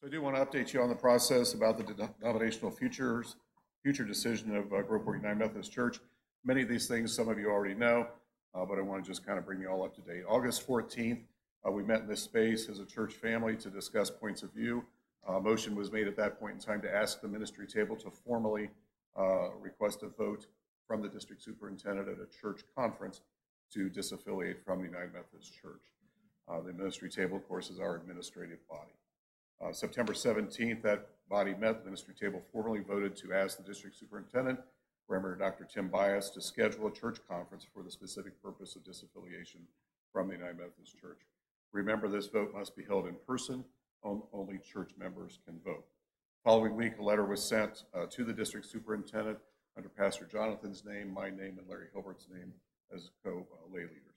So I do want to update you on the process about the denominational futures, future decision of uh, Groveport United Methodist Church. Many of these things, some of you already know, uh, but I want to just kind of bring you all up to date. August 14th, uh, we met in this space as a church family to discuss points of view. Uh, motion was made at that point in time to ask the ministry table to formally uh, request a vote from the district superintendent at a church conference to disaffiliate from the United Methodist Church. Uh, the ministry table, of course, is our administrative body. Uh, September 17th, that body met. The ministry table formally voted to ask the district superintendent, Reverend Dr. Tim Bias, to schedule a church conference for the specific purpose of disaffiliation from the United Methodist Church. Remember, this vote must be held in person. Only church members can vote. Following week, a letter was sent uh, to the district superintendent under Pastor Jonathan's name, my name, and Larry Hilbert's name as co-lay leaders.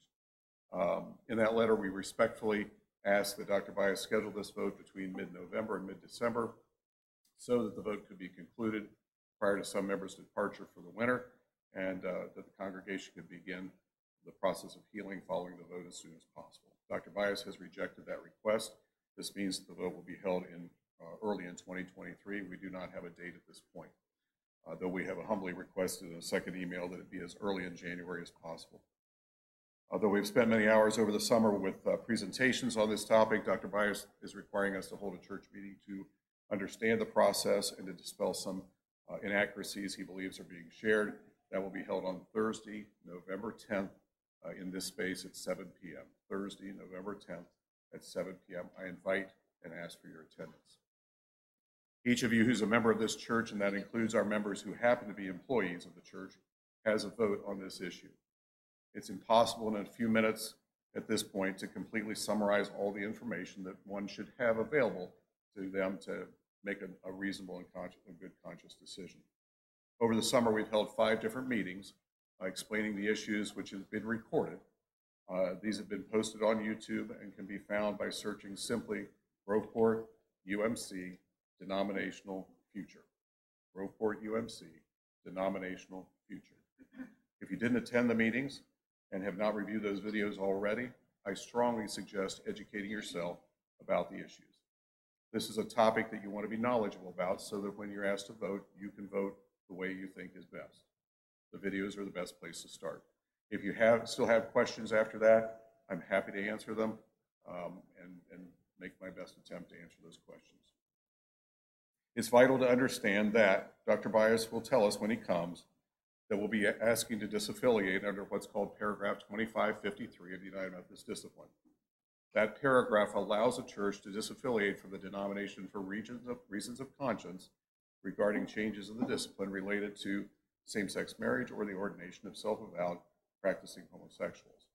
Um, in that letter, we respectfully ask that Dr. Bias schedule this vote between mid-November and mid-December so that the vote could be concluded prior to some members' departure for the winter and uh, that the congregation could begin the process of healing following the vote as soon as possible. Dr. Bias has rejected that request. This means that the vote will be held in uh, early in 2023. We do not have a date at this point, uh, though we have humbly requested in a second email that it be as early in January as possible. Although we've spent many hours over the summer with uh, presentations on this topic, Dr. Bias is requiring us to hold a church meeting to understand the process and to dispel some uh, inaccuracies he believes are being shared. That will be held on Thursday, November 10th, uh, in this space at 7 p.m. Thursday, November 10th at 7 p.m. I invite and ask for your attendance. Each of you who's a member of this church, and that includes our members who happen to be employees of the church, has a vote on this issue. It's impossible in a few minutes at this point to completely summarize all the information that one should have available to them to make a, a reasonable and, conscious, and good conscious decision. Over the summer, we've held five different meetings uh, explaining the issues which have been recorded. Uh, these have been posted on YouTube and can be found by searching simply Groveport UMC Denominational Future. Groveport UMC Denominational Future. If you didn't attend the meetings and have not reviewed those videos already, I strongly suggest educating yourself about the issues. This is a topic that you want to be knowledgeable about so that when you're asked to vote, you can vote the way you think is best. The videos are the best place to start. If you have still have questions after that, I'm happy to answer them um, and, and make my best attempt to answer those questions. It's vital to understand that Dr. Bias will tell us when he comes that we'll be asking to disaffiliate under what's called paragraph 2553 of the United Methodist Discipline. That paragraph allows a church to disaffiliate from the denomination for reasons of, reasons of conscience regarding changes in the discipline related to same-sex marriage or the ordination of self-avowed practicing homosexuals.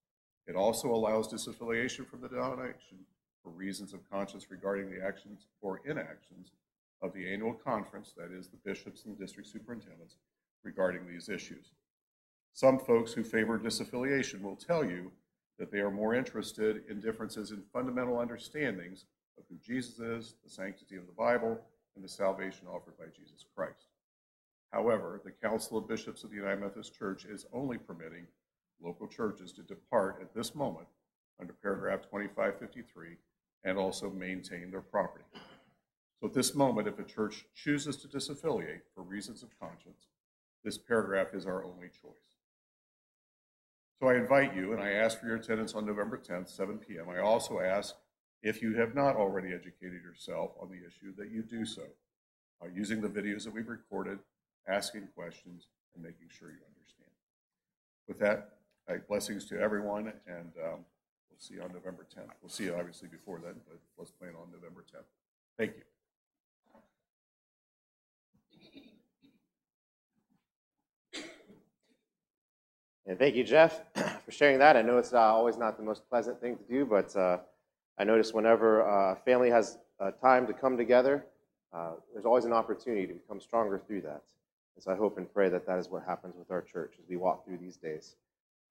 It also allows disaffiliation from the denomination for reasons of conscience regarding the actions or inactions of the annual conference, that is, the bishops and the district superintendents, regarding these issues. Some folks who favor disaffiliation will tell you that they are more interested in differences in fundamental understandings of who Jesus is, the sanctity of the Bible, and the salvation offered by Jesus Christ. However, the Council of Bishops of the United Methodist Church is only permitting local churches to depart at this moment under paragraph 2553 and also maintain their property. So at this moment, if a church chooses to disaffiliate for reasons of conscience, this paragraph is our only choice. So I invite you, and I ask for your attendance on November 10th, 7 p.m. I also ask, if you have not already educated yourself on the issue, that you do so, uh, using the videos that we've recorded, asking questions, and making sure you understand. With that, uh, blessings to everyone, and um, we'll see you on November 10th. We'll see you obviously before then, but let's plan on November 10th. Thank you. And thank you, Jeff, for sharing that. I know it's uh, always not the most pleasant thing to do, but uh, I notice whenever uh, a family has uh, time to come together, uh, there's always an opportunity to become stronger through that. And so I hope and pray that that is what happens with our church as we walk through these days.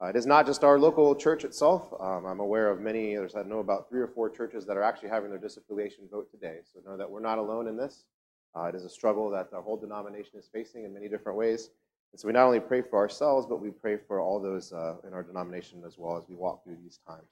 Uh, it is not just our local church itself. Um, I'm aware of many others. I know about three or four churches that are actually having their disaffiliation vote today. So know that we're not alone in this. it is a struggle that the whole denomination is facing in many different ways. And so we not only pray for ourselves, but we pray for all those uh, in our denomination as well as we walk through these times.